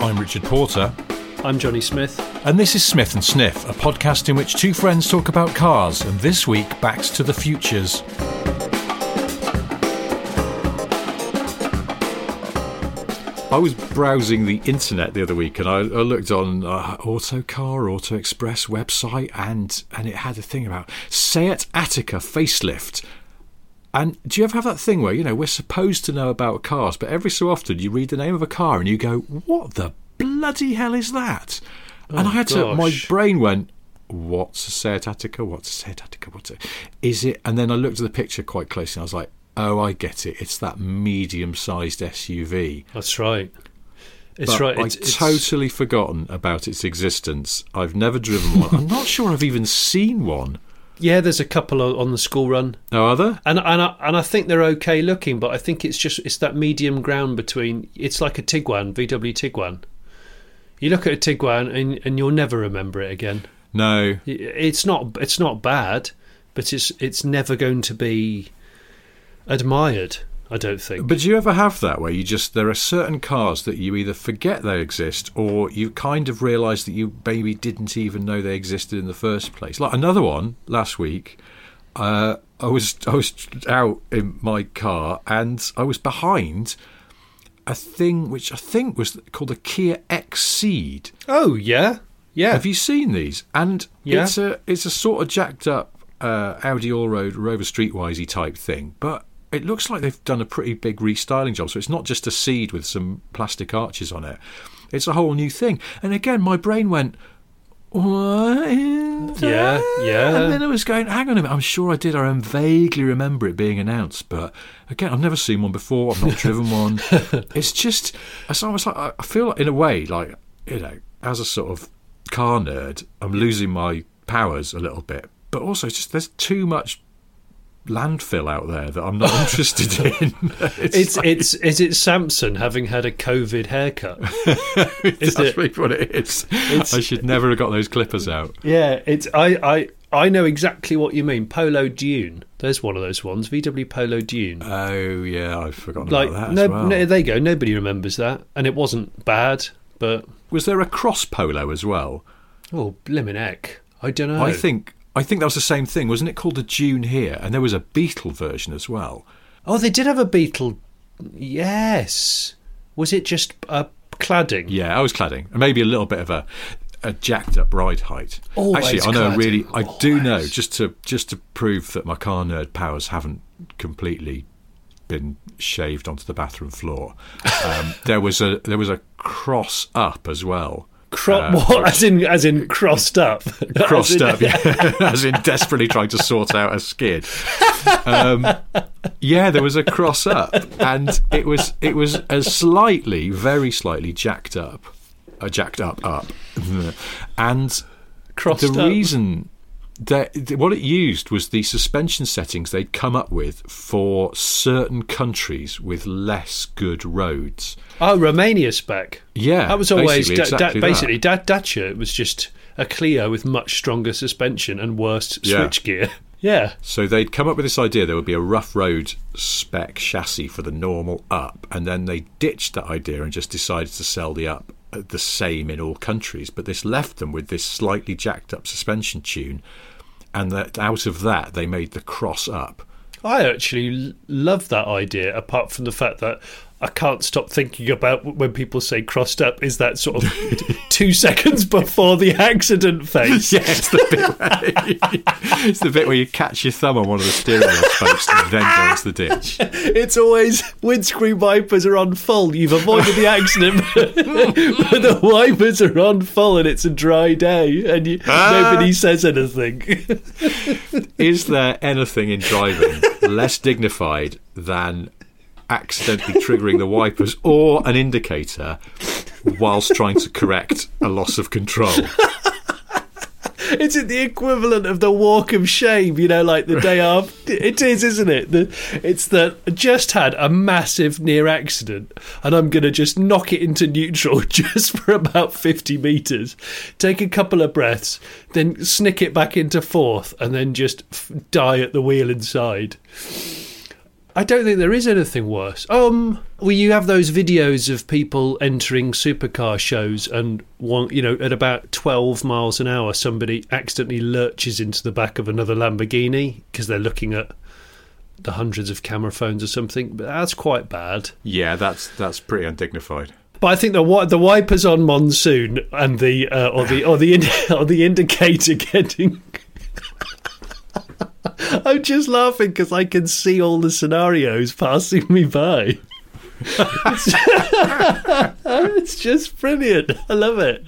I'm Richard Porter, I'm Jonny Smith. and this is Smith and Sniff, a podcast in which two friends talk about cars, and this week, Backs to the Futures. I was browsing the internet the other week and I, I looked on uh, Autocar, Auto Express website and and it had a thing about Seat Ateca facelift. And do you ever have that thing where, you know, we're supposed to know about cars, but every so often you read the name of a car and you go, what the bloody hell is that? and oh, I had to, my brain went, what's a Seat Ateca? What's a Seat Ateca? What's it? Is it? And then I looked at the picture quite closely and I was like, oh, I get it. It's that medium sized SUV. That's right. It's But right. It's, totally forgotten about its existence. I've never driven one. I'm not sure I've even seen one. Yeah, there's a couple on the school run, Oh, are there? and and I, and I think they're okay looking, but I think it's just it's that medium ground between. It's like a Tiguan, VW Tiguan. You look at a Tiguan and and you'll never remember it again. No. It's not it's not bad, but it's it's never going to be admired. I don't think. But do you ever have that where you just there are certain cars that you either forget they exist or you kind of realise that you maybe didn't even know they existed in the first place. Like another one last week, uh, I was I was out in my car and I was behind a thing which I think was called a Kia XCeed. oh yeah, yeah. Have you seen these? And Yeah. it's a it's a sort of jacked up uh, Audi All Road Rover Streetwisey type thing, but it looks like they've done a pretty big restyling job. So it's not just a Ceed with some plastic arches on it; it's a whole new thing. And again, my brain went. What? Yeah, yeah. And then I was going, hang on a minute, I'm sure I did. I vaguely remember it being announced, but again, I've never seen one before. I've not driven one. It's just, it's almost like I feel like, in a way, like you know, as a sort of car nerd, I'm losing my powers a little bit. But also, it's just there's too much landfill out there that I'm not interested in. it's like- it's is it Samson having had a COVID haircut? that's it- what it is. I should never have got those clippers out. Yeah, it's I, I I know exactly what you mean. Polo Dune. There's one of those ones. VW Polo Dune. Oh yeah, I've forgotten like about that no, as well. no, there you go. Nobody remembers that, and it wasn't bad. But Was there a cross polo as well? oh, blimmin' heck, I don't know. I think I think that was the same thing, wasn't it? Called the June here, and there was a Beetle version as well. Oh, they did have a Beetle. Yes. Was it just a cladding? Yeah, I was cladding, and maybe a little bit of a, a jacked up ride height. Always Actually, I know cladding, really, I do know just to just to prove that my car nerd powers haven't completely been shaved onto the bathroom floor. Um, there was a there was a cross up as well. Cro- Uh, what? As in, as in crossed up. crossed As in- up, yeah. as in desperately trying to sort out a skid. Um, yeah, there was a cross up, and it was it was a slightly, very slightly jacked up, a jacked up up, and Crossed the up. reason that what it used was the suspension settings they'd come up with for certain countries with less good roads. Oh, Romania spec. Yeah, That was always basically da- exactly da- basically da- Dacia. It was just a Clio with much stronger suspension and worse Yeah. switchgear. Yeah. So they'd come up with this idea there would be a rough road spec chassis for the normal up, and then they ditched that idea and just decided to sell the up uh, the same in all countries. But this left them with this slightly jacked up suspension tune, and that out of that they made the cross up. I actually love that idea, apart from the fact that I can't stop thinking about when people say crossed up is that sort of two seconds before the accident phase. Yeah, it's the bit where, it's the bit where you catch your thumb on one of the steering wheel spokes and then go into the ditch. It's always windscreen wipers are on full. You've avoided the accident, but the wipers are on full and it's a dry day and you, Ah. nobody says anything. Is there anything in driving less dignified than accidentally triggering the wipers or an indicator whilst trying to correct a loss of control. Is it the equivalent of the walk of shame? You know, like the day after. It is, isn't it? The, it's that I just had a massive near accident, and I'm going to just knock it into neutral just for about 50 meters, take a couple of breaths, then snick it back into fourth, and then just f- die at the wheel inside. I don't think there is anything worse. Um, well, you have those videos of people entering supercar shows, and one, you know, at about twelve miles an hour, somebody accidentally lurches into the back of another Lamborghini because they're looking at the hundreds of camera phones or something. But that's quite bad. Yeah, that's that's pretty undignified. But I think the the wipers on monsoon and the uh, or the or the or the indicator getting. I'm just laughing because I can see all the scenarios passing me by. it's, just brilliant. I love it.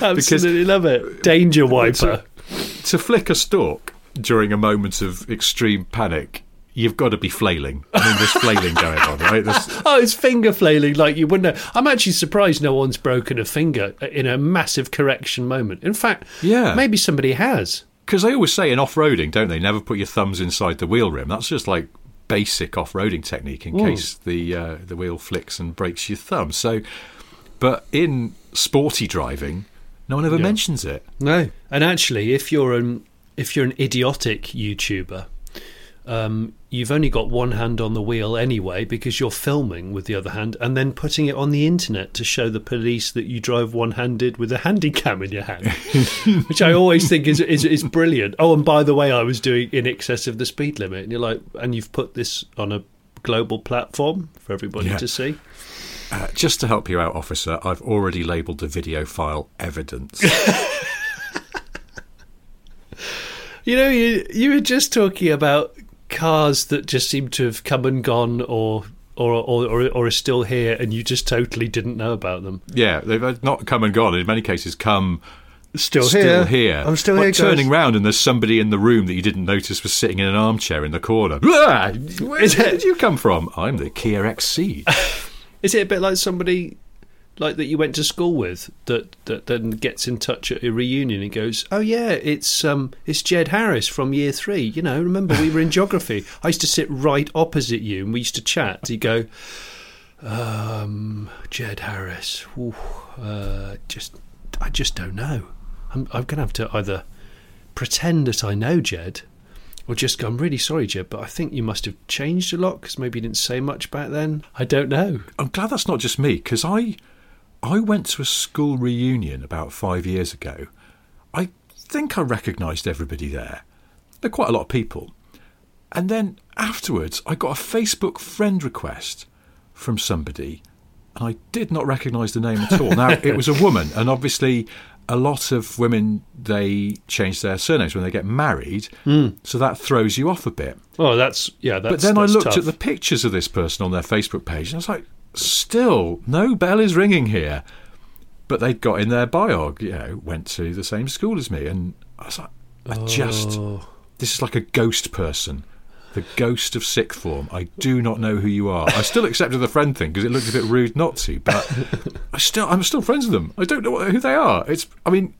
Absolutely love it. Danger wiper. To flick a stalk during a moment of extreme panic, you've got to be flailing. I mean, there's flailing going on, right? There's, Oh, it's finger flailing like you wouldn't know. I'm actually surprised no one's broken a finger in a massive correction moment. In fact, Yeah. maybe somebody has. Because they always say in off-roading, don't they? Never put your thumbs inside the wheel rim. That's just like basic off-roading technique in case the uh, the wheel flicks and breaks your thumb. So, but in sporty driving, no one ever mentions it. No, and actually, if you're an if you're an idiotic YouTuber, um, you've only got one hand on the wheel anyway because you're filming with the other hand and then putting it on the internet to show the police that you drove one-handed with a handy cam in your hand, which I always think is, is is brilliant. Oh, and by the way, I was doing in excess of the speed limit, and you're like, and you've put this on a global platform for everybody Yeah. to see. Uh, just to help you out, officer, I've already labelled the video file evidence. You know, you you were just talking about cars that just seem to have come and gone, or or or or, or are still here, and you just totally didn't know about them. yeah, they've uh, not come and gone. In many cases, come Still, still here. I'm still here. Turning guys. round and there's somebody in the room that you didn't notice was sitting in an armchair in the corner. Where, it- did you come from? I'm the Kia XC. Is it a bit like somebody like that you went to school with that that then gets in touch at a reunion and goes, "Oh yeah, it's um it's Jed Harris from year three. You know, remember we were in geography. I used to sit right opposite you and we used to chat." You go, um, Jed Harris. Ooh, uh, just I just don't know. I'm I'm gonna have to either pretend that I know Jed. Or just go, I'm really sorry, Jed, but I think you must have changed a lot because maybe you didn't say much back then. I don't know. I'm glad that's not just me because I I went to a school reunion about five years ago. I think I recognised everybody there. There are quite a lot of people. And then afterwards, I got a Facebook friend request from somebody, and I did not recognise the name at all. Now, it was a woman, and obviously, a lot of women they change their surnames when they get married, hmm. so that throws you off a bit. Oh, that's yeah. That's, But then I looked tough. at the pictures of this person on their Facebook page, and I was like, still, no bell is ringing here. But they'd got in their biog, you know, went to the same school as me, and I was like, I just, Oh. this is like a ghost person. The ghost of sixth form. I do not know who you are. I still accepted the friend thing because it looked a bit rude not to, but I still, I'm still friends with them. I don't know who they are. It's, I mean,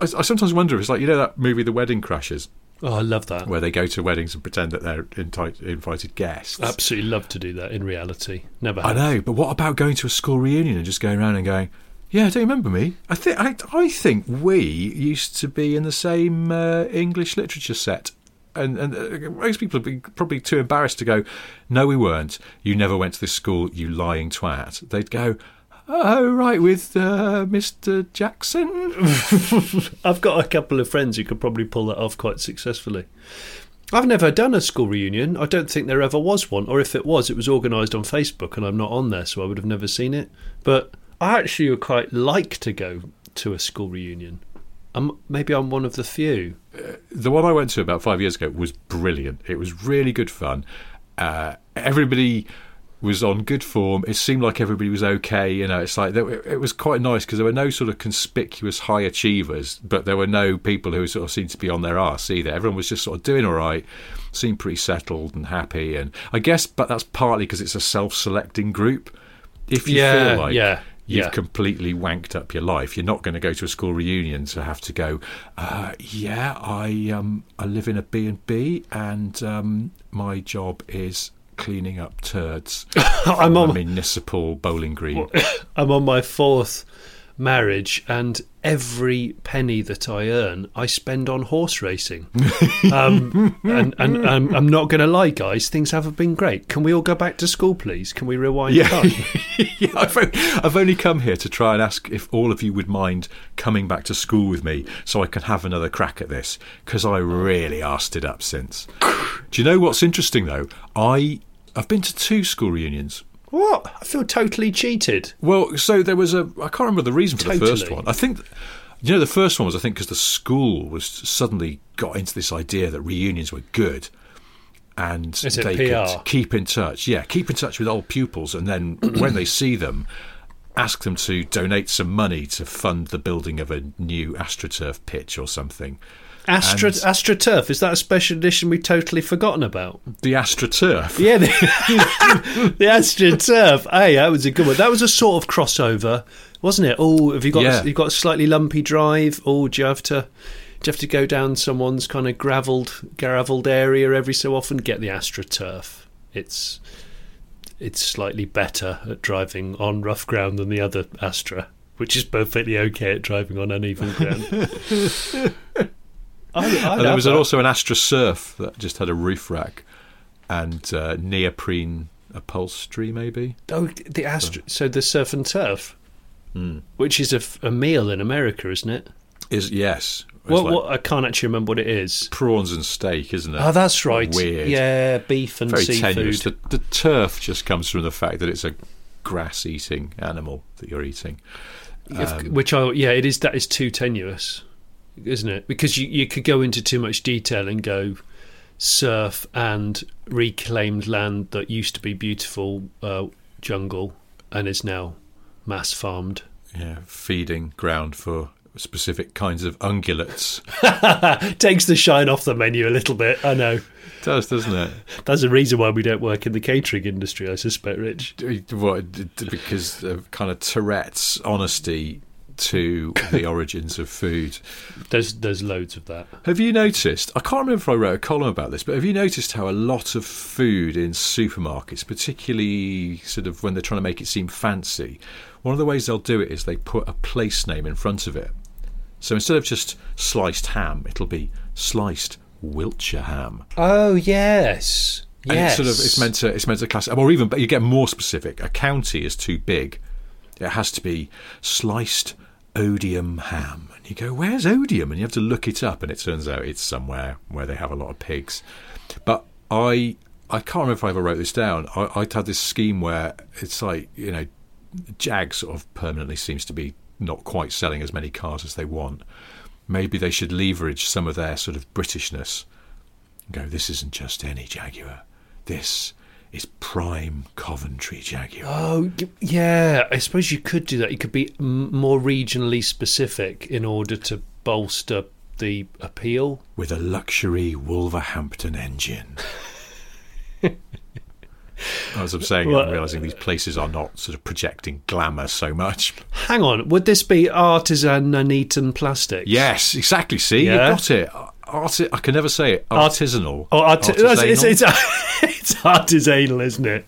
I, I sometimes wonder if it's like you know that movie, The Wedding Crashers, Oh, I love that. where they go to weddings and pretend that they're inti- invited guests. Absolutely love to do that in reality. Never. I know, but what about going to a school reunion and just going around and going, "Yeah, do you remember me? I think I, I think we used to be in the same uh, English literature set." And, and uh, most people would be probably too embarrassed to go, "No, we weren't. You never went to this school, you lying twat." They'd go, "Oh, right, with uh, Mr. Jackson." I've got a couple of friends who could probably pull that off quite successfully. I've never done a school reunion. I don't think there ever was one, or if it was, it was organised on Facebook, and I'm not on there, so I would have never seen it. But I actually would quite like to go to a school reunion. I'm, maybe I'm one of the few. the one I went to about five years ago was brilliant. It was really good fun. Uh, everybody was on good form. It seemed like everybody was okay. You know, it's like there, it was quite nice because there were no sort of conspicuous high achievers, but there were no people who sort of seemed to be on their arse either. Everyone was just sort of doing all right, seemed pretty settled and happy. And I guess, but that's partly because it's a self-selecting group. If you Yeah, feel like yeah, you've yeah. completely wanked up your life, you're not going to go to a school reunion to have to go. Uh, yeah, I um, I live in a B and B, and um, my job is cleaning up turds. I'm on a municipal bowling green. I'm on my fourth marriage, and every penny that I earn, I spend on horse racing. um, and and I'm not going to lie, guys, things haven't been great. Can we all go back to school, please? Can we rewind Yeah, time? yeah I've, o- I've only come here to try and ask if all of you would mind coming back to school with me so I can have another crack at this because I really arsed it up since. Do you know what's interesting though? I I've been to two school reunions. What? I feel totally cheated. Well, so there was a I can't remember the reason for the first one. I think you know the first one was I think because the school was suddenly got into this idea that reunions were good. And they PR? could keep in touch. Yeah, keep in touch with old pupils, and then when they see them, ask them to donate some money to fund the building of a new AstroTurf pitch or something. Astra And- AstroTurf is that a special edition we've totally forgotten about? The AstroTurf. Yeah, the, the AstroTurf. Hey, that was a good one. That was a sort of crossover, wasn't it? Oh, have you got Yeah. you've got a slightly lumpy drive? Oh, do you have to do you have to go down someone's kind of gravelled gravelled area every so often? Get the AstroTurf. It's it's slightly better at driving on rough ground than the other Astra, which is perfectly okay at driving on uneven ground. I, I And there was also an Astra Surf that just had a roof rack and uh, neoprene upholstery, maybe. Oh, the Astra. So the surf and turf, Hmm. which is a meal in America, isn't it? Is yes. What, like what? I can't actually remember what it is. prawns and steak, isn't it? Oh, that's right. Weird. Yeah, beef and Very seafood. tenuous. The, the turf just comes from the fact that it's a grass-eating animal that you're eating. Um, which I yeah, it is. That is too tenuous, isn't it? Because you you could go into too much detail and go surf and reclaimed land that used to be beautiful uh, jungle and is now mass farmed. Yeah, feeding ground for specific kinds of ungulates. Takes the shine off the menu a little bit. I know. It does, doesn't it? That's the reason why we don't work in the catering industry, I suspect, Rich. What, because of kind of Tourette's honesty to the origins of food. There's there's loads of that. Have you noticed? I can't remember if I wrote a column about this, but have you noticed how a lot of food in supermarkets, particularly sort of when they're trying to make it seem fancy, one of the ways they'll do it is they put a place name in front of it. So instead of just sliced ham, it'll be sliced Wiltshire ham. Oh yes, And it's sort of it's meant to it's meant to class or even but you get more specific. A county is too big. It has to be sliced Odiham ham. And you go, Where's Odiham? And you have to look it up and it turns out it's somewhere where they have a lot of pigs. But I I can't remember if I ever wrote this down. I I had this scheme where it's like, you know, Jag sort of permanently seems to be not quite selling as many cars as they want. Maybe they should leverage some of their sort of Britishness go, this isn't just any Jaguar. This is prime Coventry Jaguar. Oh yeah, I suppose you could do that. You could be m- more regionally specific in order to bolster the appeal. With a luxury Wolverhampton engine. As I'm saying, Well, I'm realising these places are not sort of projecting glamour so much. Hang on, would this be artisan Nuneaton plastics? Yes, exactly. See, Yeah. you got it. Arti- I can never say it. Art- Artisanal. Oh, arti- it's, it's, Artisanal? it's, it's artisanal, isn't it?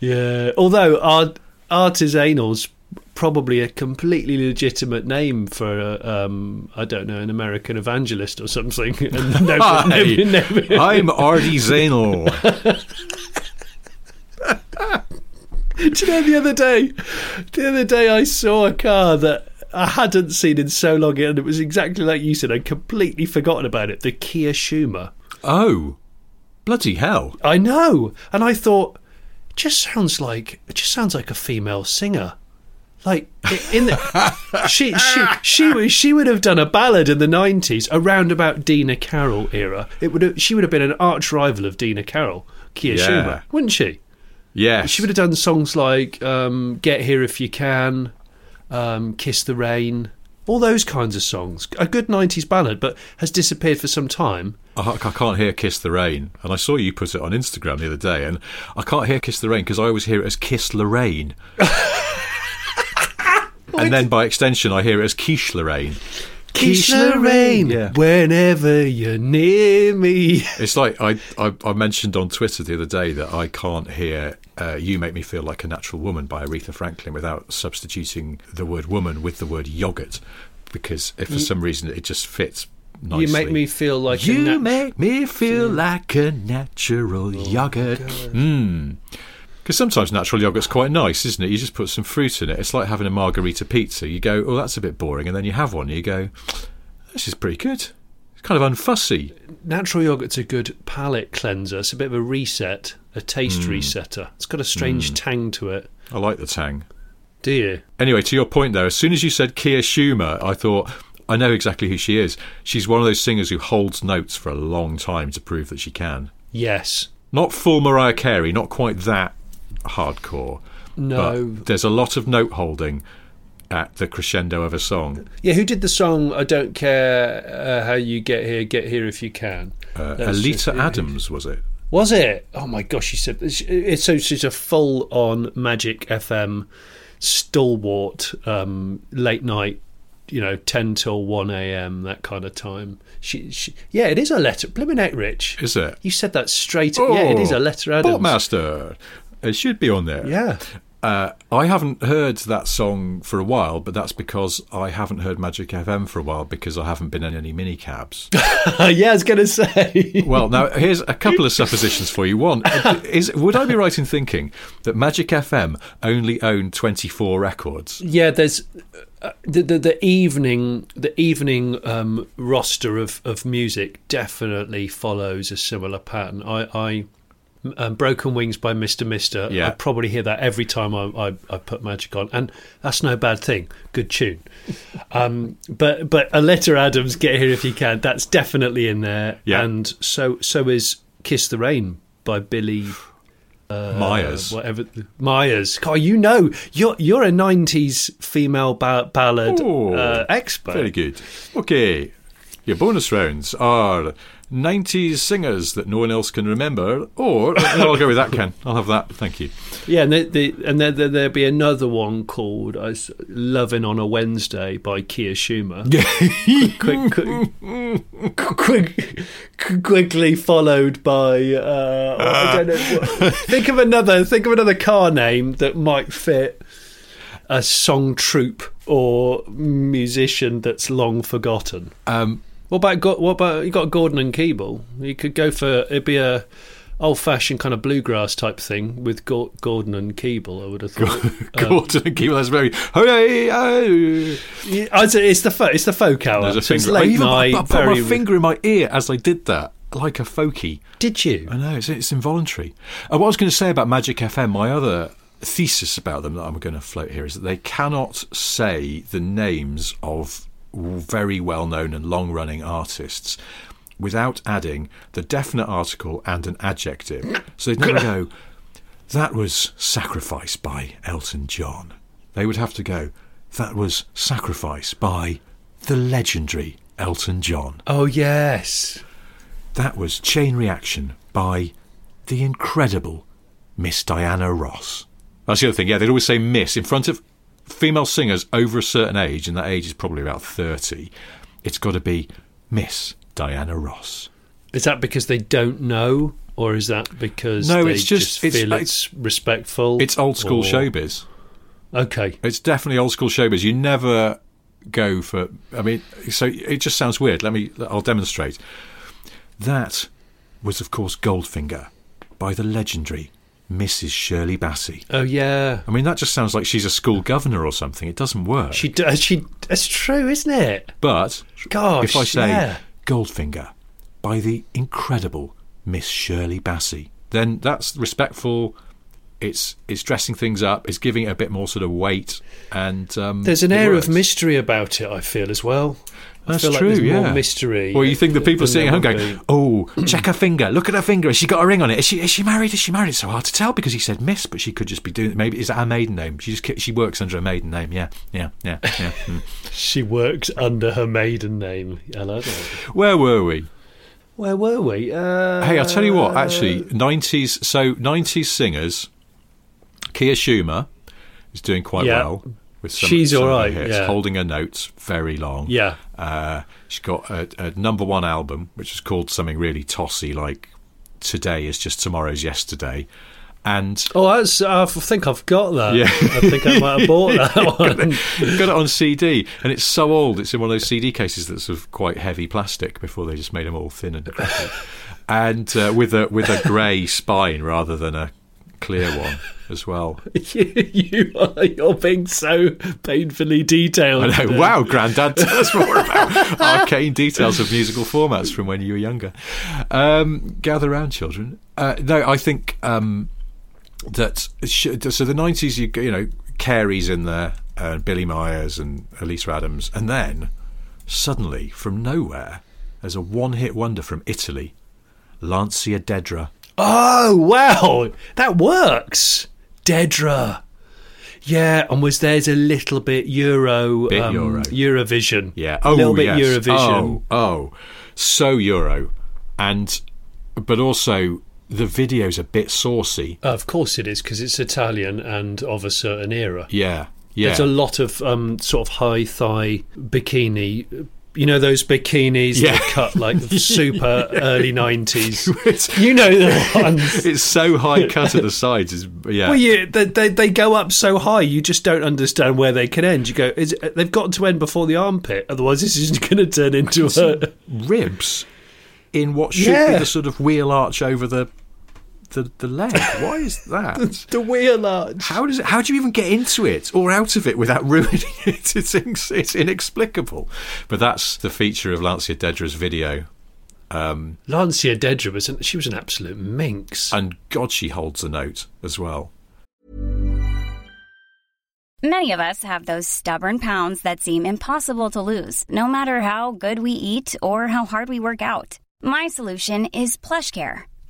Yeah. Although art, artisanal's probably a completely legitimate name for, a, um, I don't know, an American evangelist or something. And no- Hi, I'm artisanal. Do you know the other day? The other day I saw a car that I hadn't seen in so long, and it was exactly like you said. I'd completely forgotten about it. The Kia Shuma. oh, bloody hell! I know, and I thought, it just sounds like it just sounds like a female singer. Like in the she she she would she would have done a ballad in the nineties around about Dina Carroll era. It would have, she would have been an arch rival of Dina Carroll, Kia Yeah. Shuma, wouldn't she? Yeah, She would have done songs like um, "Get Here If You Can," um, "Kiss the Rain," all those kinds of songs. A good '90s ballad, but has disappeared for some time. I, I can't hear Kiss the Rain. And I saw you put it on Instagram the other day, and I can't hear Kiss the Rain because I always hear it as Kiss Lorraine. and then by extension, I hear it as Quiche Lorraine. Kiss Lorraine, Yeah. whenever you're near me. It's like I, I, I mentioned on Twitter the other day that I can't hear uh, You Make Me Feel Like a Natural Woman by Aretha Franklin without substituting the word woman with the word yogurt because if for some reason it just fits nicely. You make me feel like a You nat- make me feel like a natural yogurt. Mmm. Because sometimes natural yogurt's quite nice, isn't it? You just put some fruit in it. It's like having a margarita pizza. You go, oh, that's a bit boring. And then you have one and you go, this is pretty good. It's kind of unfussy. natural yogurt's a good palate cleanser. It's a bit of a reset, a taste Hmm. resetter. It's got a strange tang to it. I like the tang. Do you? Anyway, to your point though, as soon as you said Kia Shuma, I thought, I know exactly who she is. She's one of those singers who holds notes for a long time to prove that she can. Yes. Not full Mariah Carey, not quite that hardcore. No. There's a lot of note holding at the crescendo of a song. Yeah, who did the song "I Don't Care uh, How You Get Here, Get Here If You Can"? Uh, Oleta just- Adams, was it? Was it? Oh my gosh, she said it's so she's a full-on Magic FM stalwart, um, late night, you know, ten till one a.m. that kind of time. She, she yeah, it is a letter. Blimmin' heck, Rich. Is it? You said that straight. yeah, it is Oleta Adams. Portmaster. It should be on there. Yeah. Uh, I haven't heard that song for a while, but that's because I haven't heard Magic FM for a while because I haven't been in any minicabs. yeah, I was going to say. well, now here's a couple of suppositions for you. One is: would I be right in thinking that Magic FM only owned 24 records? yeah, there's uh, the, the the evening the evening um, roster of, of music definitely follows a similar pattern. I, I um, Broken Wings by Mister Mister. Yeah. I probably hear that every time I, I, I put Magic on, and that's no bad thing. Good tune. Um, but but Oleta Adams, get here if you can. That's definitely in there. Yeah. and so so is Kiss the Rain by Billie Myers. uh, whatever Myers. God, you know, you're you're a '90s female ba- ballad Oh, uh, expert. Very good. Okay, your bonus rounds are 90s singers that no one else can remember, or no, I'll go with that, Ken. I'll have that. Thank you. Yeah, and, the, the, and then there, there'll be another one called uh, "Loving on a Wednesday" by Kia Shuma. quick, quick, quick, quick, quickly followed by uh, I don't know. think of another. Think of another car name that might fit a song troupe or musician that's long forgotten. Um, What about what about you got Gordon and Keeble? You could go for it'd be a old fashioned kind of bluegrass type thing with Gor- Gordon and Keeble. I would have thought. Um, Gordon and Keeble, that's very. Hooray! oh. Yeah, it's the fo- it's the folk hour. There's a so it's finger. I even night. I put my finger in my ear as I did that, like a folkie. Did you? I know it's, it's involuntary. Uh, what I was going to say about Magic FM, my other thesis about them that I'm going to float here is that they cannot say the names of very well-known and long-running artists without adding the definite article and an adjective. So they'd never go. That was Sacrifice by Elton John. They would have to go. That was Sacrifice by the legendary Elton John. Oh yes. That was Chain Reaction by the incredible Miss Diana Ross. That's the other thing. Yeah, they'd always say Miss in front of female singers over a certain age, and that age is probably about 30. It's got to be Miss Diana Ross. Is that because they don't know, or is that because No, they it's just- it's- feel it's, respectful? It's old school or- showbiz. Okay. It's definitely old school showbiz. You never go for. I mean, so it just sounds weird. Let me. I'll demonstrate. That was, of course, Goldfinger by the legendary Mrs. Shirley Bassey. Oh yeah. I mean, that just sounds like she's a school governor or something. It doesn't work. She does. She. That's true, isn't it? but Gosh. if I say yeah. Goldfinger by the incredible Miss Shirley Bassey, then that's respectful It's it's dressing things up. It's giving it a bit more sort of weight, and um, There's an air works. of mystery about it. I feel as well. That's true. Like yeah, more mystery. Well, you think the people sitting at home going, "Oh, check her finger. Look at her finger. Has she got a ring on it? Is she is she married? Is she married?" It's so hard to tell because he said Miss, but she could just be doing. Maybe is that her maiden name? She just she works under a maiden name. Yeah, yeah, yeah, yeah. mm. She works under her maiden name. I like that. Where were we? Where were we? Uh, Hey, I'll tell you what. Actually, nineties. So nineties singers. Kia Shuma is doing quite Yeah. well with some. She's some all her hits, yeah. holding her notes very long. Yeah. Uh, she's got a, a number one album, which is called something really tossy, like "Today is just tomorrow's yesterday," and Oh, that's, I think I've got that. Yeah. I think I might have bought that one. got it on CD, and it's so old. It's in one of those CD cases that's of quite heavy plastic before they just made them all thin and and uh, with a with a grey spine rather than a clear one as well. you, are, you're being so painfully detailed. I know. Wow, Grandad, tell us more about arcane details of musical formats from when you were younger. Um, gather round, children. Uh, no, I think um, that so the nineties. You you know, Carey's in there, and Billie Myers and Elisa Adams, and then suddenly from nowhere, there's a one-hit wonder from Italy, Lancia Dedra. Oh, wow. That works. Dedra. Yeah, and was there's a little bit Euro, Bit um, Euro. Eurovision. Yeah. a Oh, little bit yes. Eurovision. Oh, oh, so Euro, and but also the video's a bit saucy. Of course it is because it's Italian and of a certain era. Yeah, yeah. There's a lot of um, sort of high thigh bikini. You know those bikinis Yeah. that cut like super early nineties. You know the ones. it's so high cut at the sides. Is yeah. Well, yeah, they, they they go up so high, you just don't understand where they can end. You go, is they've got to end before the armpit, otherwise this is going to turn into a. ribs in what should be the sort of wheel arch over the the, the leg. Why is that? The wheel arch. How does it? How do you even get into it or out of it without ruining it? It's ins- it's inexplicable. But that's the feature of Lancia Dedra's video. Um, Lancia Dedra was an, she was an absolute minx. and God, she holds a note as well. Many of us have those stubborn pounds that seem impossible to lose, no matter how good we eat or how hard we work out. My solution is PlushCare.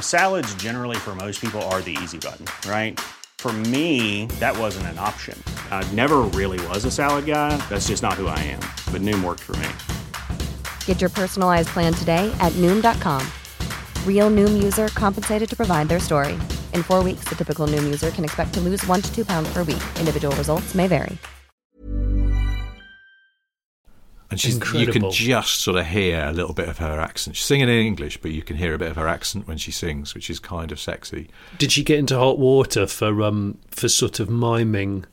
Salads, generally, for most people, are the easy button, right? For me, that wasn't an option. I never really was a salad guy. That's just not who I am. But Noom worked for me. Get your personalized plan today at Noom.com. Real Noom user compensated to provide their story. In four weeks, the typical Noom user can expect to lose one to two pounds per week. Individual results may vary. And she's you can just sort of hear a little bit of her accent. She's singing in English, but you can hear a bit of her accent when she sings, which is kind of sexy. Did she get into hot water for um for sort of miming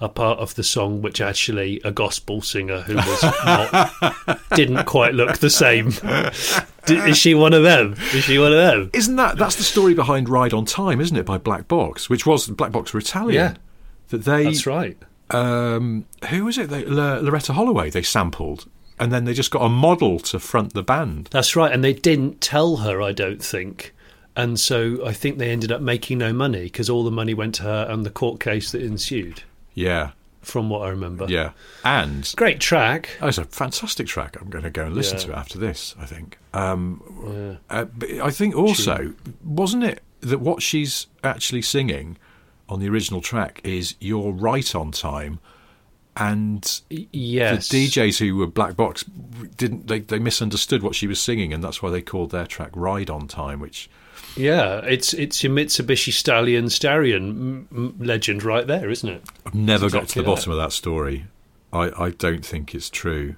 a part of the song, which actually a gospel singer who was not didn't quite look the same? Is she one of them? Is she one of them? Isn't that that's the story behind Ride on Time, isn't it? By Black Box, which was Black Box were Italian. Yeah. that they That's right. Um, who was it? They, L- Loleatta Holloway. They sampled, and then they just got a model to front the band. That's right, and they didn't tell her, I don't think. And so I think they ended up making no money because all the money went to her and the court case that ensued, Yeah, from what I remember. yeah, and Great track. oh, it's a fantastic track. I'm going to go and listen Yeah. to it after this. I think. Um, uh, but I think also wasn't it that what she's actually singing on the original track is "You're Right on Time," and Yes. the DJs who were black box didn't they, they misunderstood what she was singing and that's why they called their track ride on time which Yeah, it's it's your Mitsubishi Starion m- legend right there, isn't it? i've never It's got to the bottom of that story I, I don't think it's true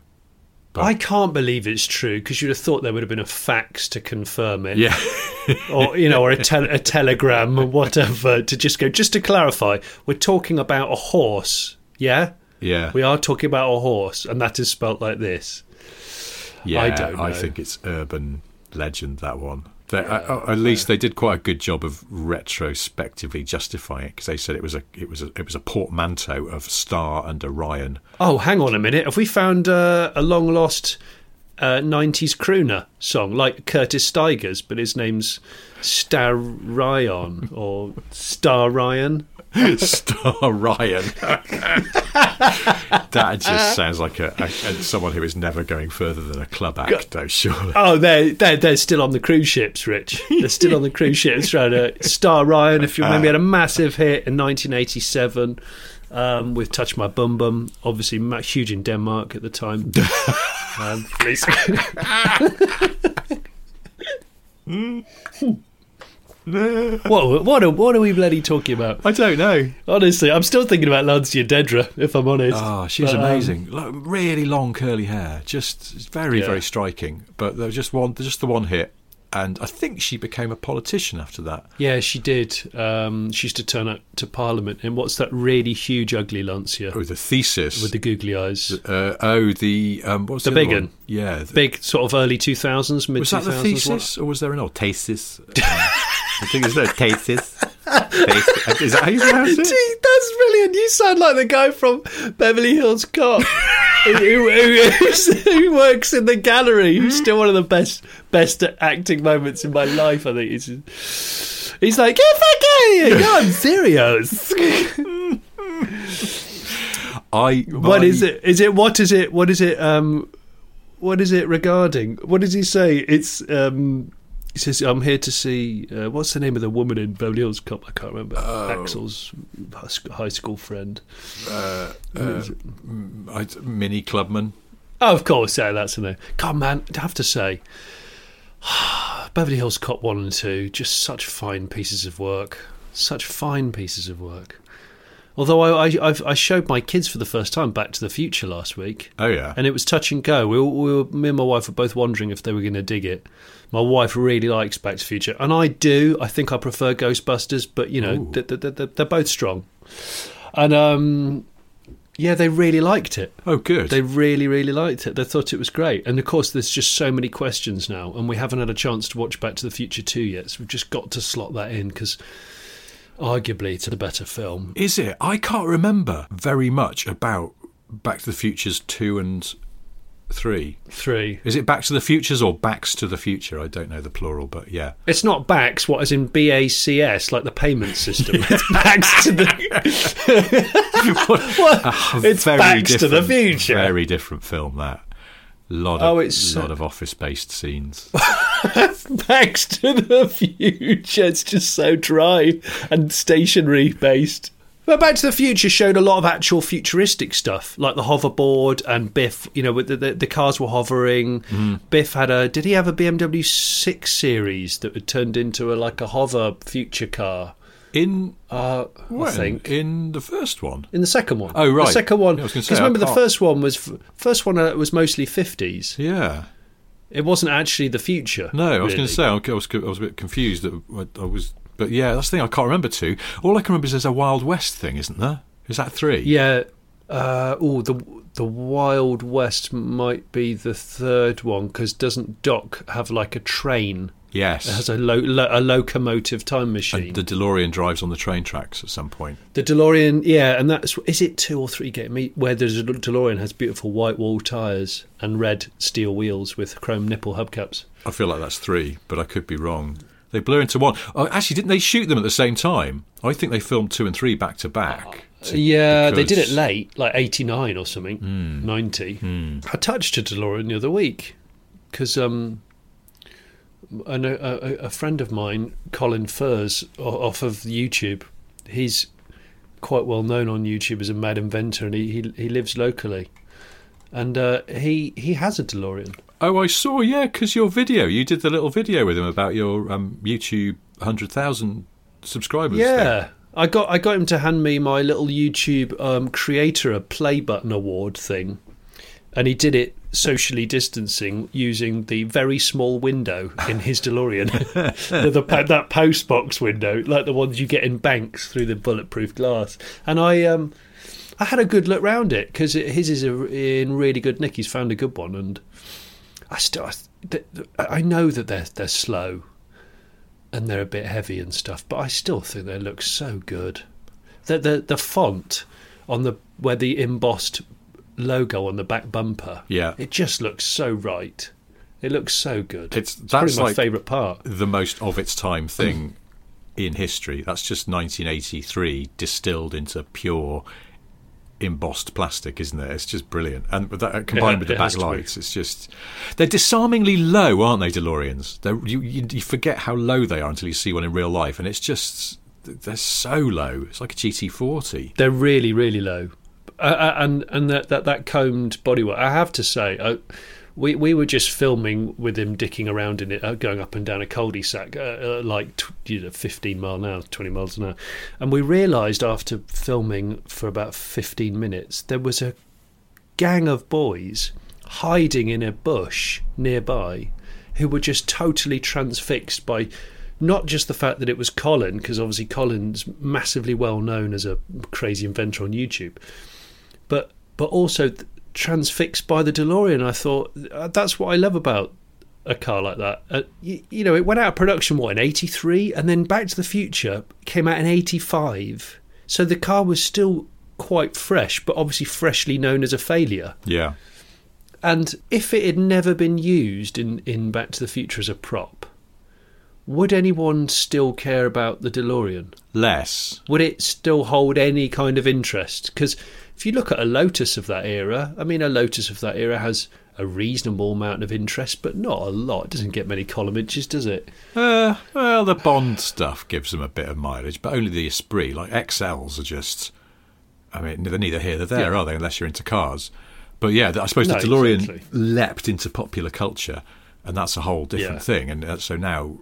But I can't believe it's true because you'd have thought there would have been a fax to confirm it. yeah, or you know, or a, tel- a telegram or whatever to just go. Just to clarify, we're talking about a horse. Yeah, yeah, we are talking about a horse, and that is spelt like this. yeah. I don't know. think it's urban legend that one. They, uh, at least they did quite a good job of retrospectively justifying it because they said it was a it was a it was a portmanteau of Star and Orion. Oh, hang on a minute. Have we found uh, a long lost uh, 90s crooner song like Curtis Stigers, but his name's Star Ryan or Star Ryan? Star Ryan. that just sounds like a, a, someone who is never going further than a club act, though. Surely. Oh, they're, they're, they're still on the cruise ships, Rich. They're still on the cruise ships trying to Star Ryan, if you remember, he had a massive hit in 1987 um, with Touch My Bum Bum, obviously huge in Denmark at the time. um, please. what, what, are, what are we bloody talking about? I don't know. Honestly, I'm still thinking about Lancia Dedra, if I'm honest. Oh, she's But, um, amazing. Like, really long curly hair, just very Yeah. very striking. But there was just one, just the one hit, and I think she became a politician after that. Yeah, she did. Um, she used to turn up to Parliament in what's that really huge, ugly Lancia Oh, the thesis. with the googly eyes. uh, oh, the um, what was The the, big one? one. Yeah, the- Big sort of early 2000s, mid was that the thesis, or was there an old thesis? I think it's thesis. Thesis. Is that how you pronounce it? Gee, that's brilliant. You sound like the guy from Beverly Hills Cop who, who, who- works in the gallery. Who's still one of the best best acting moments in my life. I think he's he's like, get back out of here. You're on serious. I. what is it? Is it what is it? What is it? Um, what is it regarding? What does he say? It's um. He says, "I'm here to see." Uh, what's the name of the woman in Beverly Hills Cop? I can't remember. Oh. Axel's high school friend. Uh, uh, mm, I, Mini Clubman. Oh, of course, yeah, that's the name. God, man, I have to say, Beverly Hills Cop 1 and 2, just such fine pieces of work. Such fine pieces of work. Although I, I, I've, I showed my kids for the first time Back to the Future last week, Oh yeah. and it was touch and go. We, were- we were, me and my wife were both wondering if they were going to dig it. My wife really likes Back to the Future, and I do. I think I prefer Ghostbusters, but you know, they're, they're, they're, they're both strong. And um, yeah, they really liked it. oh good. They really, really liked it. They thought it was great. And of course, there's just so many questions now, and we haven't had a chance to watch Back to the Future 2 yet. So we've just got to slot that in because arguably it's a better film. Is it? I can't remember very much about Back to the Futures two and three. Three. Is it Back to the Futures or Backs to the Future? I don't know the plural, but yeah. It's not Backs, what is in BACS, like the payment system. it's Backs to the. what? It's Very BACS to the different- future. Very different film. That Oh, lot of Oh, it's, lot of office based scenes. BACS to the future. It's just so dry and stationary based. But Back to the Future showed a lot of actual futuristic stuff, like the hoverboard and Biff. You know, the, the, the cars were hovering. Mm. Biff had a. Did he have a BMW Six Series that had turned into a like a hover future car? In Uh, when? I think in the first one. in the second one. Oh, right. The second one. Yeah, I was gonna Because I remember, the first one was first one uh, was mostly fifties. Yeah. It wasn't actually the future. No, I was going to say I was, I was a bit confused that I, was, but yeah, that's the thing I can't remember two. All I can remember is there's a Wild West thing, isn't there? Is that three? Yeah. Uh, oh, the the Wild West might be the third one because doesn't Doc have like a train? Yes. It has a lo- lo- a locomotive time machine. and the DeLorean drives on the train tracks at some point. The DeLorean, yeah, and that's is it two or three? Get me where the DeLorean has beautiful white wall tires and red steel wheels with chrome nipple hubcaps. I feel like that's three, but I could be wrong. They blur into one. Oh, actually, didn't they shoot them at the same time? I think they filmed two and three back to back. to- Yeah, they did it late, like eighty nine or something, Hmm. ninety. I touched a DeLorean the other week because um, Know a, a, a friend of mine, Colin Furze, off of YouTube, he's quite well known on YouTube as a mad inventor, and he he, he lives locally, and uh, he he has a DeLorean. Oh, I saw. Yeah, because your video, you did the little video with him about your um, YouTube hundred thousand subscribers. thing. Yeah. I got I got him to hand me my little YouTube um, creator a play button award thing, and he did it socially distancing using the very small window in his DeLorean, the, the, that post box window, like the ones you get in banks through the bulletproof glass. And I, um, I had a good look round it because his is a, in really good nick. He's found a good one, and I still, I, I know that they're they're slow, and they're a bit heavy and stuff, but I still think they look so good. The the the font on the where the embossed logo on the back bumper. Yeah. It just looks so right. It looks so good. It's It's that's probably my like favourite part. the most of its time thing in history. That's just 1983 distilled into pure embossed plastic, isn't it? It's just brilliant. And that, uh, combined Yeah, with the it has to be. backlights, it's just they're disarmingly low, aren't they, DeLoreans? You, you you forget how low they are until you see one in real life, and it's just they're so low. It's like a GT40. They're really, really low. Uh, and and that, that that combed bodywork. I have to say, we we were just filming with him dicking around in it, uh, going up and down a cul-de-sac, uh, uh, like tw- you know, 15 mile an hour, 20 miles an hour, and we realised after filming for about 15 minutes there was a gang of boys hiding in a bush nearby who were just totally transfixed by not just the fact that it was Colin, because obviously Colin's massively well known as a crazy inventor on YouTube, but but also th- transfixed by the DeLorean. I thought uh, that's what I love about a car like that. Uh, you, you know, it went out of production what in '83, and then Back to the Future came out in '85. So the car was still quite fresh, but obviously freshly known as a failure. Yeah. And if it had never been used in, in Back to the Future as a prop, would anyone still care about the DeLorean? Less. Would it still hold any kind of interest? Because if you look at a Lotus of that era, I mean, a Lotus of that era has a reasonable amount of interest, but not a lot. It doesn't get many column inches, does it? Uh, well, the Bond stuff gives them a bit of mileage, but only the Esprit. Like Excels are just. I mean, they're neither here nor there, Yeah. are they? Unless you're into cars. But yeah, I suppose No, the DeLorean exactly. leapt into popular culture, and that's a whole different Yeah. thing. And uh, so now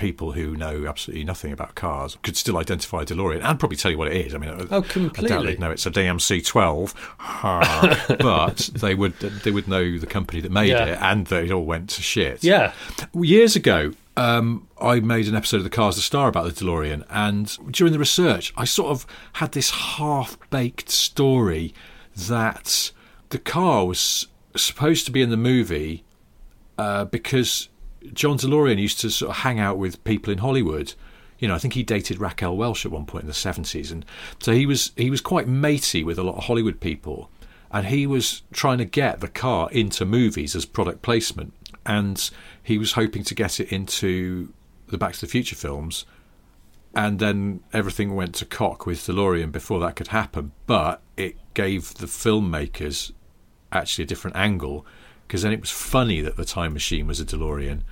people who know absolutely nothing about cars could still identify a DeLorean and probably tell you what it is. I mean, I- Oh, I doubt completely. they'd know it's a DMC 12, but they would they would know the company that made Yeah. it, and that it all went to shit. Yeah. Years ago, um, I made an episode of The Cars the Star about the DeLorean, and during the research, I sort of had this half baked story that the car was supposed to be in the movie uh, because John DeLorean used to sort of hang out with people in Hollywood. You know, I think he dated Raquel Welch at one point in the seventies, and so he was he was quite matey with a lot of Hollywood people, and he was trying to get the car into movies as product placement, and he was hoping to get it into the Back to the Future films, and then everything went to cock with DeLorean before that could happen. But it gave the filmmakers actually a different angle because then it was funny that the time machine was a DeLorean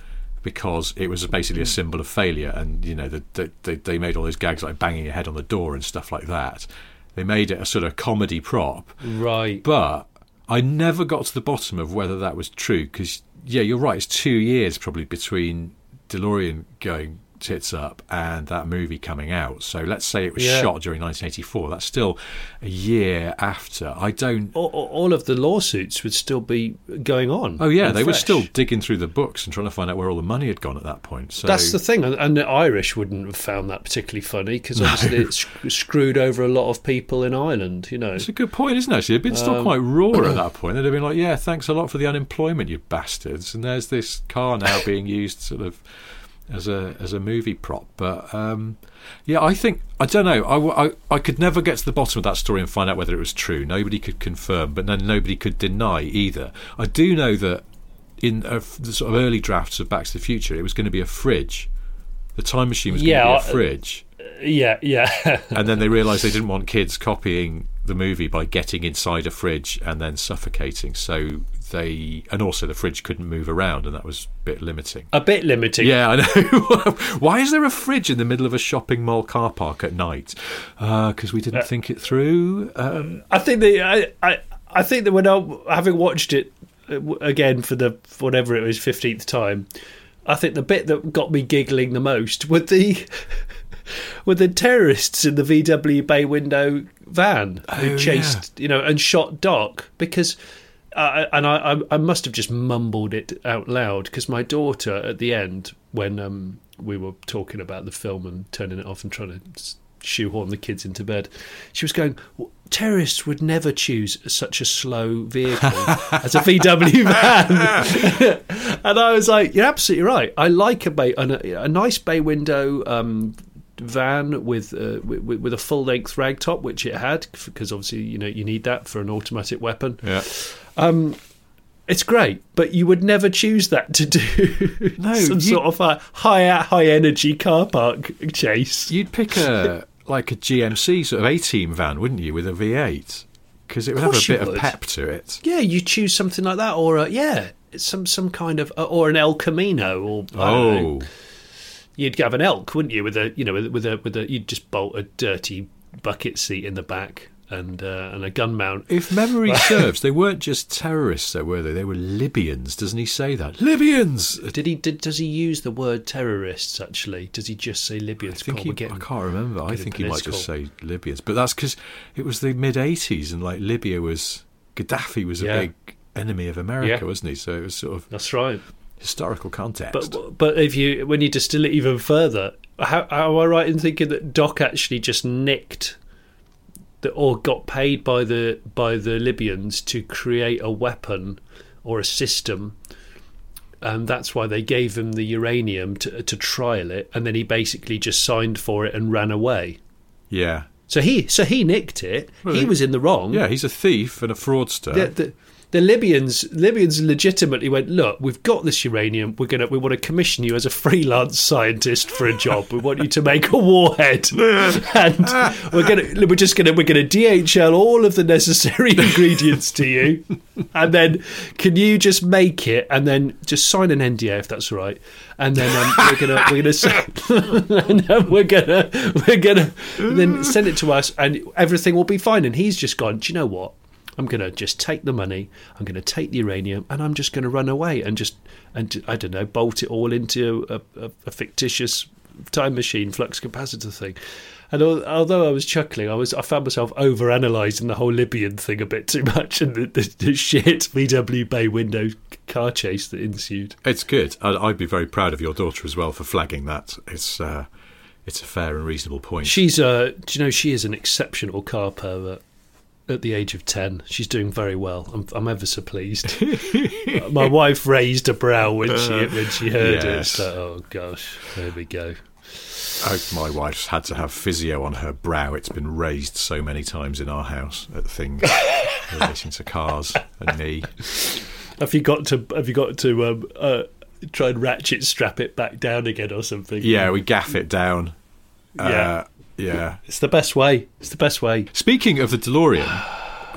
because it was basically a hmm. symbol of failure, and you know the, the, they they made all those gags like banging your head on the door and stuff like that. They made it a sort of comedy prop, Right. but I never got to the bottom of whether that was true because, yeah, you're right. It's two years probably between DeLorean going tits up and that movie coming out. So let's say it was Yeah. shot during 1984. That's still a year after. I don't. all, all of the lawsuits would still be going on. Oh yeah, they were still digging through the books and trying to find out where all the money had gone at that point. So That's the thing, and, and the Irish wouldn't have found that particularly funny because obviously it sc- screwed over a lot of people in Ireland. You know, It's a good point, isn't it? Actually, they'd been still Um, quite raw at that point. They'd have been like, "Yeah, thanks a lot for the unemployment, you bastards." And there's this car now being used sort of as a as a movie prop. But um, yeah, I think I don't know. I I could never get to the bottom of that story and find out whether it was true. Nobody could confirm, but then nobody could deny either. I do know that in uh, the sort of early drafts of Back to the Future, it was going to be a fridge. The time machine was going Yeah, to be a fridge yeah, yeah, and then they realised they didn't want kids copying the movie by getting inside a fridge and then suffocating. So they, and also the fridge couldn't move around, and that was a bit limiting. a bit limiting. Yeah, I know. Why is there a fridge in the middle of a shopping mall car park at night? Because we didn't think it through. Um, I think that I, I, I think that when I having watched it uh, again for the whatever it was fifteenth time, I think the bit that got me giggling the most were the were the terrorists in the VW bay window van Oh, who chased you know and shot Doc because uh, and I, I, I must have just mumbled it out loud because my daughter at the end, when um, we were talking about the film and turning it off and trying to shoehorn the kids into bed, she was going, "Terrorists would never choose such a slow vehicle as a VW van." and I was like, "You're absolutely right. I like a bay, a, a nice bay window." Um, van with, uh, with with a full length rag top, which it had, because obviously you know you need that for an automatic weapon. Yeah. Um, it's great, but you would never choose that to do No, some you- sort of a high uh, high energy car park chase. You'd pick a like a GMC sort of A team van, wouldn't you, with a V8? Because it would have a bit of pep to it. Yeah, you choose something like that, or a, yeah, some some kind of uh, or an El Camino, or don't know. Oh, you'd have an elk, wouldn't you? With a you know with, with a with a you'd just bolt a dirty bucket seat in the back and uh, and a gun mount. if memory serves, they weren't just terrorists, though, were they? They were Libyans. Doesn't he say that? Libyans. Did he? Did, does he use the word terrorists? Actually, does he just say Libyans? I think God, he, getting- I can't remember. I think he might just say Libyans, but that's because it was the mid '80s, and like Libya was Gaddafi was a Yeah. big enemy of America, Yeah. wasn't he? So it was sort of That's right. historical context. But but if you when you distill it even further, how, how am I right in thinking that Doc actually just nicked the, or got paid by the by the Libyans to create a weapon or a system? And that's why they gave him the uranium to to trial it, and then he basically just signed for it and ran away. yeah, So he so he nicked it. Well, he he- was in the wrong. yeah, he's a thief and a fraudster. the, the, the Libyans Libyans legitimately went, look, we've got this uranium. We're gonna we want to commission you as a freelance scientist for a job. We want you to make a warhead, and we're gonna we're just gonna we're gonna DHL all of the necessary ingredients to you, and then can you just make it and then just sign an NDA if that's all right, and then um, we're gonna we're gonna s- and then we're gonna we're gonna then send it to us and everything will be fine. And he's just gone. Do you know what? I'm going to just take the money, I'm going to take the uranium, and I'm just going to run away and just, and I don't know, bolt it all into a, a, a fictitious time machine flux capacitor thing. And although I was chuckling, I was I found myself over analysing the whole Libyan thing a bit too much and the, the, the shit VW bay window car chase that ensued. It's good. I'd, I'd be very proud of your daughter as well for flagging that. It's uh, it's a fair and reasonable point. She's uh, do you know she is an exceptional car pervert. At the age of ten, she's doing very well. I'm, I'm ever so pleased. My wife raised a brow when she when she heard it. So, oh gosh, there we go. Oh, my wife's had to have physio on her brow. It's been raised so many times in our house at things relating to cars and me. Have you got to have you got to um, uh, try and ratchet strap it back down again or something? Yeah, we gaff it down. Yeah. Uh, yeah. It's the best way. It's the best way. Speaking of the DeLorean,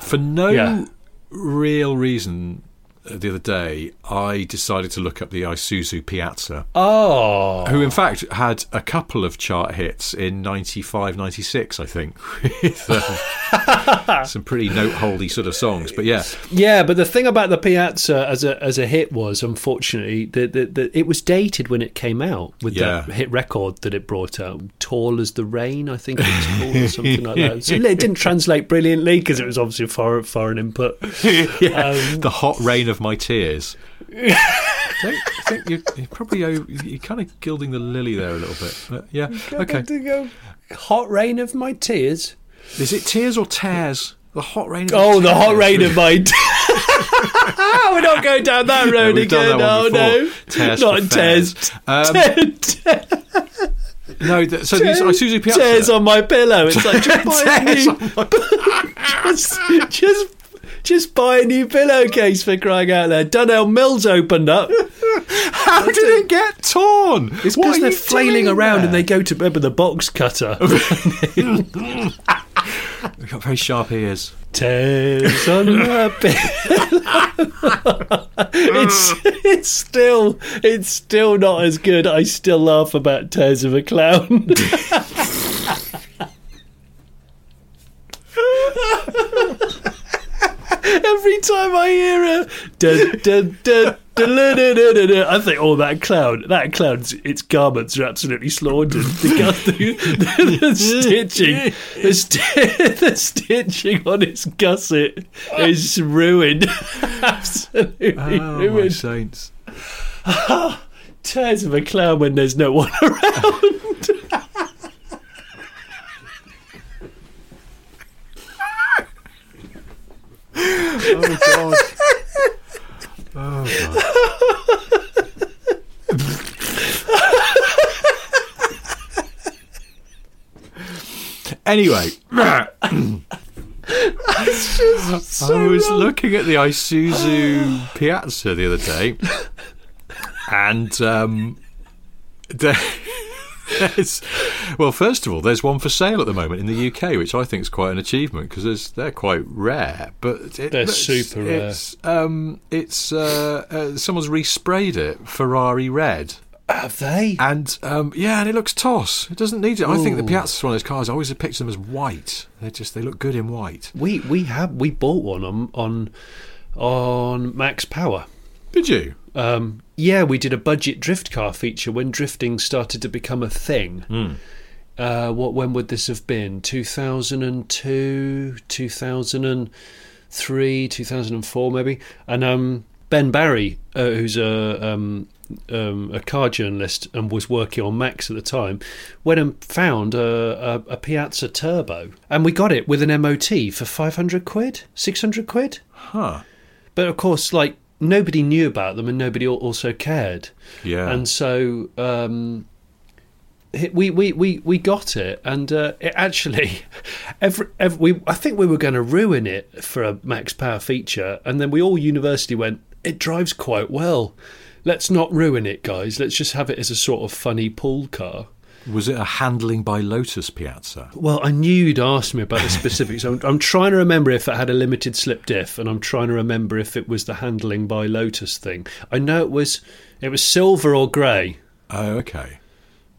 for no Yeah. real reason, the other day I decided to look up the Isuzu Piazza, Oh, who in fact had a couple of chart hits in 95, 96, I think, with um, some pretty note-holdy sort of songs. But yeah, Yeah, but the thing about the Piazza as a as a hit was, unfortunately, that that that it was dated when it came out with that Yeah. hit record that it brought out. "Tall as the Rain," I think it's called, or something like that. So it didn't translate brilliantly because it was obviously a foreign foreign input. yeah. the hot rain of my tears. I think, you're, you're probably you're kind of gilding the lily there a little bit. But yeah, okay. Hot rain of my tears. Is it tears or tears? The hot rain. Of Oh, the hot rain of my. Tears. We're not going down that road we've again. oh no, Tears not tears. Um, No, th- so these Isuzu Piazza. Tears on my pillow. It's like just buy Tears my- just, just, just buy a new pillowcase for crying out loud. Dunelm Mills opened up. How did it get torn? It's because they're flailing around there? and they go to remember the box cutter. They've got very sharp ears. Tears on my pillow. it's it's still it's still not as good. I still laugh about tears of a clown. Every time I hear a dun dun dun I think, oh, that clown, that clown's its garments are absolutely slaughtered. The, the, the stitching, the, sti- the stitching on its gusset is ruined. absolutely Oh, my ruined. saints. Tears of a clown when there's no one around. Oh, God. Oh, God. anyway, I was looking at the Isuzu Piazza the other day, and um, well, first of all, there's one for sale at the moment in the UK, which I think is quite an achievement because they're quite rare. But it, They're looks- super rare. It's, um, it's uh, uh, someone's resprayed it Ferrari red. Have they? And um, yeah, and it looks toss. It doesn't need it. I think the Piazza's one of those cars. I always picture them as white. They just they look good in white. We we have we bought one on on on Max Power. Did you? Um, yeah, we did a budget drift car feature when drifting started to become a thing. Uh, what when would this have been? Two thousand and two, two thousand and three, two thousand and four, maybe. And um, Ben Barry, uh, who's a um, um, a car journalist and was working on Max at the time, went and found a, a, a Piazza Turbo, and we got it with an MOT for five hundred quid, six hundred quid. Huh. But of course, like nobody knew about them and nobody also cared. Yeah. And so um, we, we, we, we got it, and uh, it actually, every, every, we I think we were going to ruin it for a Max Power feature, and then we all university went. It drives quite well. Let's not ruin it, guys. Let's just have it as a sort of funny pool car. Was it a handling by Lotus Piazza? Well, I knew you'd ask me about the specifics. I'm, I'm trying to remember if it had a limited slip diff, and I'm trying to remember if it was the handling by Lotus thing. I know it was it was silver or grey. Oh, okay.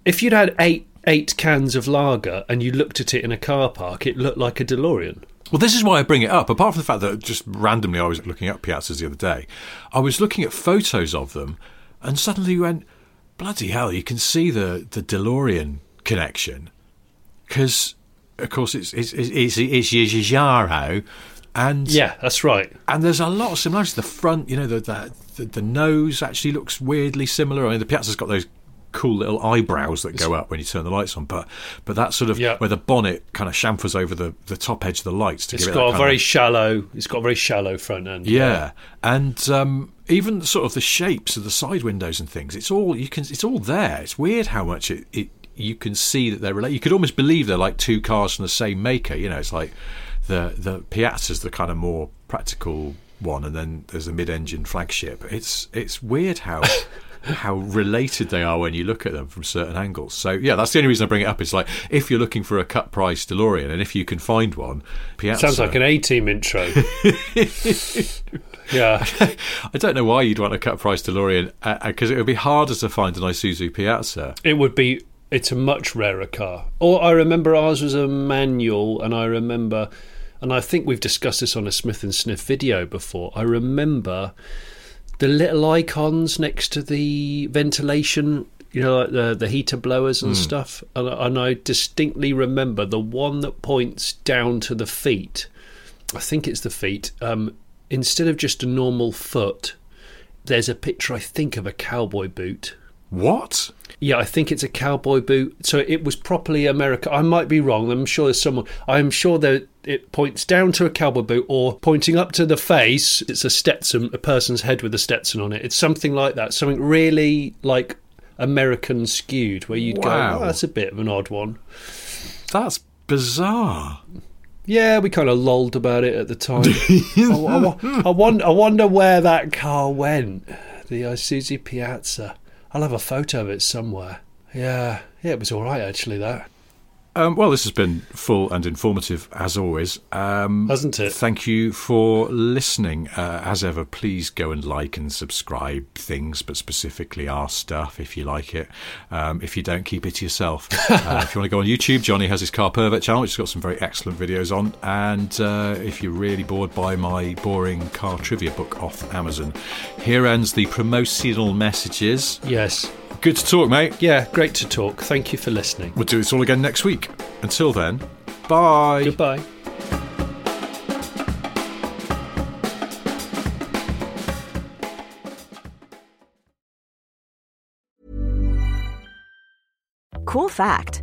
If you'd had eight eight cans of lager and you looked at it in a car park, it looked like a DeLorean. Well, this is why I bring it up. Apart from the fact that just randomly I was looking up Piazzas the other day, I was looking at photos of them, and suddenly went, bloody hell! You can see the the DeLorean connection because, of course, it's it's it's, it's, it's and Yeah, that's right. and there's a lot of similarities. The front, you know, the the, the, the nose actually looks weirdly similar. I mean, the Piazza's got those cool little eyebrows that go up when you turn the lights on, but but that sort of Yeah. where the bonnet kind of chamfers over the, the top edge of the lights to It's give it got that a very of, shallow. It's got a very shallow front end. yeah, and um, even sort of the shapes of the side windows and things. It's all you can. It's all there. It's weird how much it. it you can see that they're related. You could almost believe they're like two cars from the same maker. You know, it's like the the Piazza's the kind of more practical one, and then there's the mid-engine flagship. It's it's weird how how related they are when you look at them from certain angles. So yeah, that's the only reason I bring it up. It's like if you're looking for a cut price DeLorean, and if you can find one, Piazza Sounds like an A team intro. yeah. I don't know why you'd want a cut price DeLorean uh, uh, because it would be harder to find an Isuzu Piazza. It would be. It's a much rarer car. Or I remember ours was a manual, and I remember, and I think we've discussed this on a Smith and Sniff video before. I remember the little icons next to the ventilation. You know, like the the heater blowers and stuff, and, and I distinctly remember the one that points down to the feet. I think it's the feet. Um, instead of just a normal foot, there's a picture. I think of a cowboy boot. What? Yeah, I think it's a cowboy boot. So it was properly America. I might be wrong. I'm sure there's someone. I'm sure that it points down to a cowboy boot or pointing up to the face. It's a Stetson, a person's head with a Stetson on it. It's something like that. Something really like American skewed, where you'd Wow. go, oh, "That's a bit of an odd one." That's bizarre. Yeah, we kind of lolled about it at the time. I, I, I, wonder, I wonder where that car went. The uh, Isuzu Piazza. I'll have a photo of it somewhere. Yeah, yeah, it was all right actually. That. Um, well, this has been full and informative as always. Um, Hasn't it? Thank you for listening. Uh, as ever, please go and like and subscribe things, but specifically our stuff if you like it. Um, if you don't, keep it to yourself. uh, if you want to go on YouTube, Jonny has his Car Pervert channel, which has got some very excellent videos on. And uh, if you're really bored by my boring car trivia book off Amazon, here ends the promotional messages. Yes. Good to talk, mate. Yeah, great to talk. Thank you for listening. We'll do this all again next week. Until then, bye. Goodbye. Cool fact